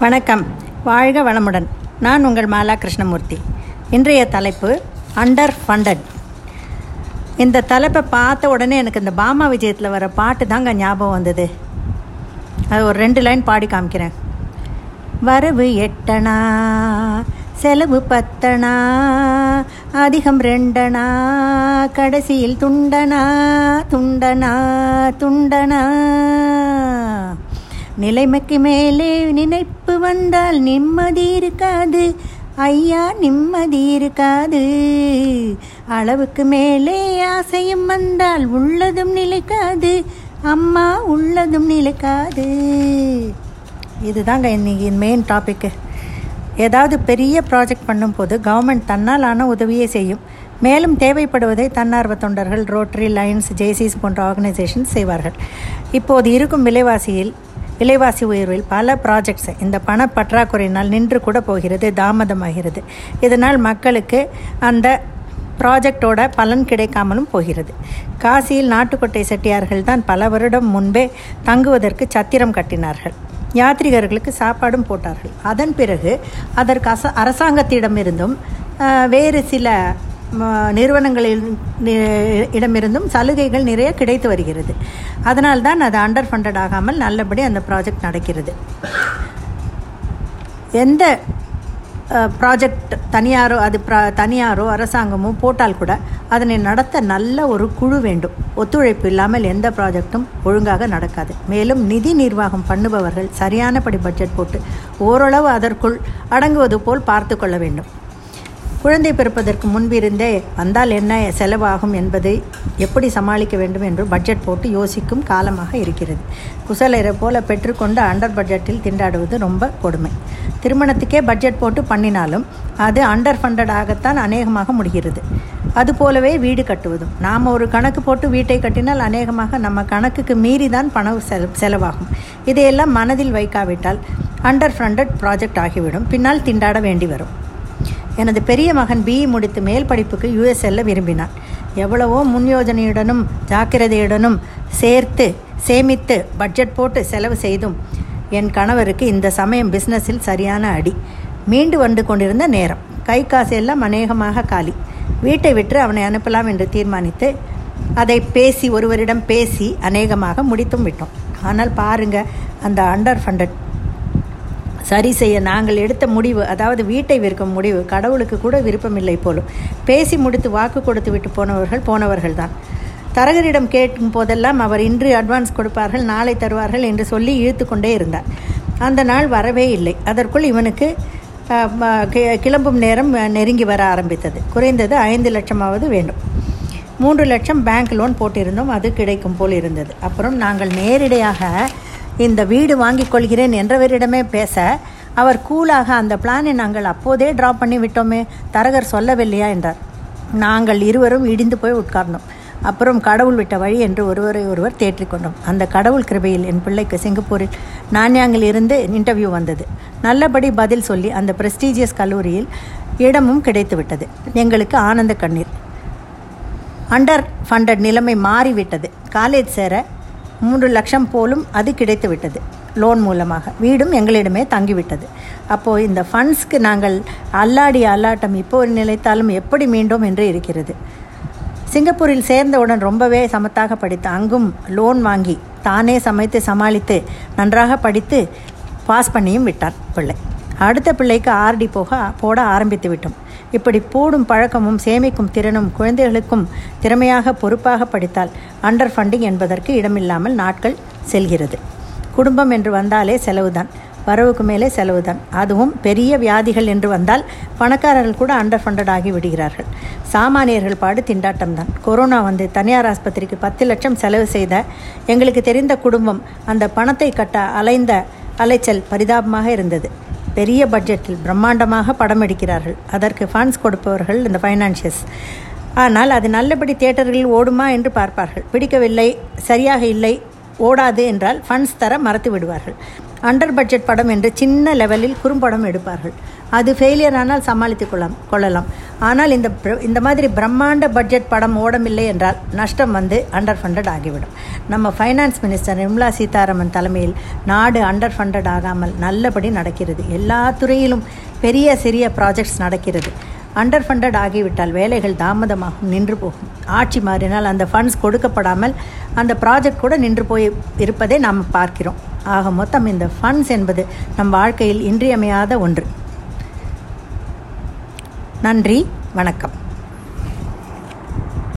வணக்கம். வாழ்க வளமுடன். நான் உங்கள் மாலா கிருஷ்ணமூர்த்தி. இன்றைய தலைப்பு அண்டர் ஃபண்டட் இந்த தலைப்பை பார்த்த உடனே எனக்கு இந்த பாமா விஜயத்தில் வர பாட்டு தாங்க ஞாபகம் வந்தது. அது ஒரு ரெண்டு லைன் பாடி காமிக்கிறேன். வரவு எட்டனா செலவு பத்தனா அதிகம் ரெண்டனா கடைசியில் துண்டனா துண்டனா துண்டனா. நிலைமைக்கு மேலே நினைப்பு வந்தால் நிம்மதி இருக்காது. ஐயா நிம்மதி இருக்காது. அளவுக்கு மேலே ஆசையும் வந்தால் உள்ளதும் நிலைக்காது. அம்மா உள்ளதும் நிலைக்காது. இதுதாங்க இன்னைக்கு மெயின் டாப்பிக்கு ஏதாவது பெரிய ப்ராஜெக்ட் பண்ணும்போது கவர்மெண்ட் தன்னாலான உதவியே செய்யும். மேலும் தேவைப்படுவதை தன்னார்வ தொண்டர்கள் ரோட்டரி லைன்ஸ் ஜேசிஸ் போன்ற ஆர்கனைசேஷன் செய்வார்கள். இப்போது இருக்கும் விலைவாசியில் விலைவாசி உயர்வில் பல ப்ராஜெக்ட்ஸ் இந்த பண பற்றாக்குறையினால் நின்று கூட போகிறது தாமதமாகிறது. இதனால் மக்களுக்கு அந்த ப்ராஜெக்டோட பலன் கிடைக்காமலும் போகிறது. காசியில் நாட்டுக்கொட்டை செட்டியார்கள் தான் பல வருடம் முன்பே தங்குவதற்கு சத்திரம் கட்டினார்கள். யாத்ரிகர்களுக்கு சாப்பாடும் போட்டார்கள். அதன் பிறகு அதற்கு அச அரசாங்கத்திடமிருந்தும் வேறு சில நிறுவனங்களில் இடமிருந்தும் சலுகைகள் நிறைய கிடைத்து வருகிறது. அதனால் தான் அது அண்டர் ஃபண்டட் ஆகாமல் நல்லபடி அந்த ப்ராஜெக்ட் நடக்கிறது. எந்த ப்ராஜெக்ட் தனியாரோ அது ப்ரா தனியாரோ அரசாங்கமோ போட்டால் கூட அதனை நடத்த நல்ல ஒரு குழு வேண்டும். ஒத்துழைப்பு இல்லாமல் எந்த ப்ராஜெக்டும் ஒழுங்காக நடக்காது. மேலும் நிதி நிர்வாகம் பண்ணுபவர்கள் சரியானபடி பட்ஜெட் போட்டு ஓரளவு அதற்குள் அடங்குவது போல் பார்த்து கொள்ள வேண்டும். குழந்தை பிறப்பதற்கு முன்பிருந்தே வந்தால் என்ன செலவாகும் என்பதை எப்படி சமாளிக்க வேண்டும் என்று பட்ஜெட் போட்டு யோசிக்கும் காலமாக இருக்கிறது. குசலரை போல பெற்றுக்கொண்டு அண்டர் பட்ஜெட்டில் திண்டாடுவது ரொம்ப கொடுமை. திருமணத்துக்கே பட்ஜெட் போட்டு பண்ணினாலும் அது அண்டர் ஃபண்டடாகத்தான் அநேகமாக முடிகிறது. அதுபோலவே வீடு கட்டுவதும். நாம் ஒரு கணக்கு போட்டு வீட்டை கட்டினால் அநேகமாக நம்ம கணக்குக்கு மீறி தான் பணம் செலவாகும். இதையெல்லாம் மனதில் வைக்காவிட்டால் அண்டர் ஃபண்டட் ப்ராஜெக்ட் ஆகிவிடும். பின்னால் திண்டாட வேண்டி வரும். எனது பெரிய மகன் பிஇ முடித்து மேல் படிப்புக்கு யுஎஸ் செல்ல விரும்பினான். எவ்வளவோ முன்யோஜனையுடனும் ஜாக்கிரதையுடனும் சேர்த்து சேமித்து பட்ஜெட் போட்டு செலவு செய்தும் என் கணவருக்கு இந்த சமயம் பிஸ்னஸில் சரியான அடி. மீண்டு வந்து கொண்டிருந்த நேரம். கை காசு எல்லாம் அநேகமாக காலி. வீட்டை விட்டு அவனை அனுப்பலாம் என்று தீர்மானித்து அதை பேசி ஒருவரிடம் பேசி அநேகமாக முடித்தும் விட்டோம். ஆனால் பாருங்க அந்த அண்டர் ஃபண்டட் சரி செய்ய நாங்கள் எடுத்த முடிவு அதாவது வீட்டை விற்கும் முடிவு கடவுளுக்கு கூட விருப்பமில்லை போலும். பேசி முடித்து வாக்கு கொடுத்து விட்டு போனவர்கள் போனவர்கள் தான் தரகரிடம் கேட்கும் போதெல்லாம் அவர் இன்று அட்வான்ஸ் கொடுப்பார்கள் நாளை தருவார்கள் என்று சொல்லி இழுத்து கொண்டே இருந்தார். அந்த நாள் வரவே இல்லை. அதற்குள் இவனுக்கு கிளம்பும் நேரம் நெருங்கி வர ஆரம்பித்தது. குறைந்தது ஐந்து லட்சமாவது வேண்டும். மூன்று லட்சம் பேங்க் லோன் போட்டிருந்தோம் அது கிடைக்கும் போல் இருந்தது. அப்புறம் நாங்கள் நேரடியாக இந்த வீடு வாங்கிக் கொள்கிறேன் என்றவரிடமே பேச அவர் கூலாக அந்த பிளானை நாங்கள் அப்போதே ட்ராப் பண்ணி விட்டோமே தரகர் சொல்லவில்லையா? என்றார். நாங்கள் இருவரும் இடிந்து போய் உட்கார்ந்தோம். அப்புறம் கடவுள் விட்ட வழி என்று ஒருவரை ஒருவர் தேற்றிக்கொண்டோம் அந்த கடவுள் கிருபையில் என் பிள்ளைக்கு சிங்கப்பூரில் நான்யாங்கில் இருந்து இன்டர்வியூ வந்தது. நல்லபடி பதில் சொல்லி அந்த பிரஸ்டீஜியஸ் கல்லூரியில் இடமும் கிடைத்துவிட்டது எங்களுக்கு ஆனந்த கண்ணீர். அண்டர் ஃபண்டட் நிலைமை மாறிவிட்டது. காலேஜ் சேர மூன்று லட்சம் போலும் அது கிடைத்து விட்டது. லோன் மூலமாக. வீடும் எங்களிடமே தங்கிவிட்டது. அப்போது இந்த ஃபண்ட்ஸ்க்கு நாங்கள் அல்லாடி அல்லாட்டம் இப்போ நிலைத்தாலும் எப்படி மீண்டும் என்று இருக்கிறது. சிங்கப்பூரில் சேர்ந்தவுடன் ரொம்பவே சமத்தாக படித்து அங்கும் லோன் வாங்கி தானே சமைத்து சமாளித்து நன்றாக படித்து பாஸ் பண்ணியும் விட்டார் பிள்ளை. அடுத்த பிள்ளைக்கு ஆர்டி போக போட ஆரம்பித்து விட்டோம். இப்படி போடும் பழக்கமும் சேமிக்கும் திறனும் குழந்தைகளுக்கும் திறமையாக பொறுப்பாக படித்தால் அண்டர் ஃபண்டிங் என்பதற்கு இடமில்லாமல் நாட்கள் செல்கிறது. குடும்பம் என்று வந்தாலே செலவுதான். வரவுக்கு மேலே செலவுதான். அதுவும் பெரிய வியாதிகள் என்று வந்தால் பணக்காரர்கள் கூட அண்டர் ஃபண்டட் ஆகி விடுகிறார்கள். சாமானியர்கள் பாடு திண்டாட்டம்தான் கொரோனா வந்து தனியார் ஆஸ்பத்திரிக்கு பத்து லட்சம் செலவு செய்த எங்களுக்கு தெரிந்த குடும்பம் அந்த பணத்தை கட்ட அலைந்த அலைச்சல் பரிதாபமாக இருந்தது. பெரிய பட்ஜெட்டில் பிரம்மாண்டமாக படம் எடுக்கிறார்கள். அதற்கு ஃபண்ட்ஸ் கொடுப்பவர்கள் இந்த ஃபைனான்சியஸ் ஆனால் அது நல்லபடி தியேட்டர்களில் ஓடுமா என்று பார்ப்பார்கள். பிடிக்கவில்லை சரியாக இல்லை ஓடாது என்றால் ஃபண்ட்ஸ் தர மறத்து விடுவார்கள். அண்டர் பட்ஜெட் படம் என்று சின்ன லெவலில் குறும்படம் எடுப்பார்கள். அது ஃபெயிலியர் ஆனால் சமாளித்து கொள்ளலாம். கொள்ளலாம். ஆனால் இந்த இந்த மாதிரி பிரம்மாண்ட பட்ஜெட் படம் ஓடமில்லை என்றால் நஷ்டம் வந்து அண்டர் ஃபண்டட் ஆகிவிடும். நம்ம ஃபைனான்ஸ் மினிஸ்டர் நிர்மலா சீதாராமன் தலைமையில் நாடு அண்டர் ஃபண்டட் ஆகாமல் நல்லபடி நடக்கிறது. எல்லா துறையிலும் பெரிய சிறிய ப்ராஜெக்ட்ஸ் நடக்கிறது. அண்டர் ஃபண்டட் ஆகிவிட்டால் வேலைகள் தாமதமாகும் நின்று போகும். ஆட்சி மாறினால் அந்த ஃபண்ட்ஸ் கொடுக்கப்படாமல் அந்த ப்ராஜெக்ட் கூட நின்று போய் இருப்பதை நாம் பார்க்கிறோம். ஆக மொத்தம் இந்த ஃபண்ட்ஸ் என்பது நம் வாழ்க்கையில் இன்றியமையாத ஒன்று. நன்றி வணக்கம்.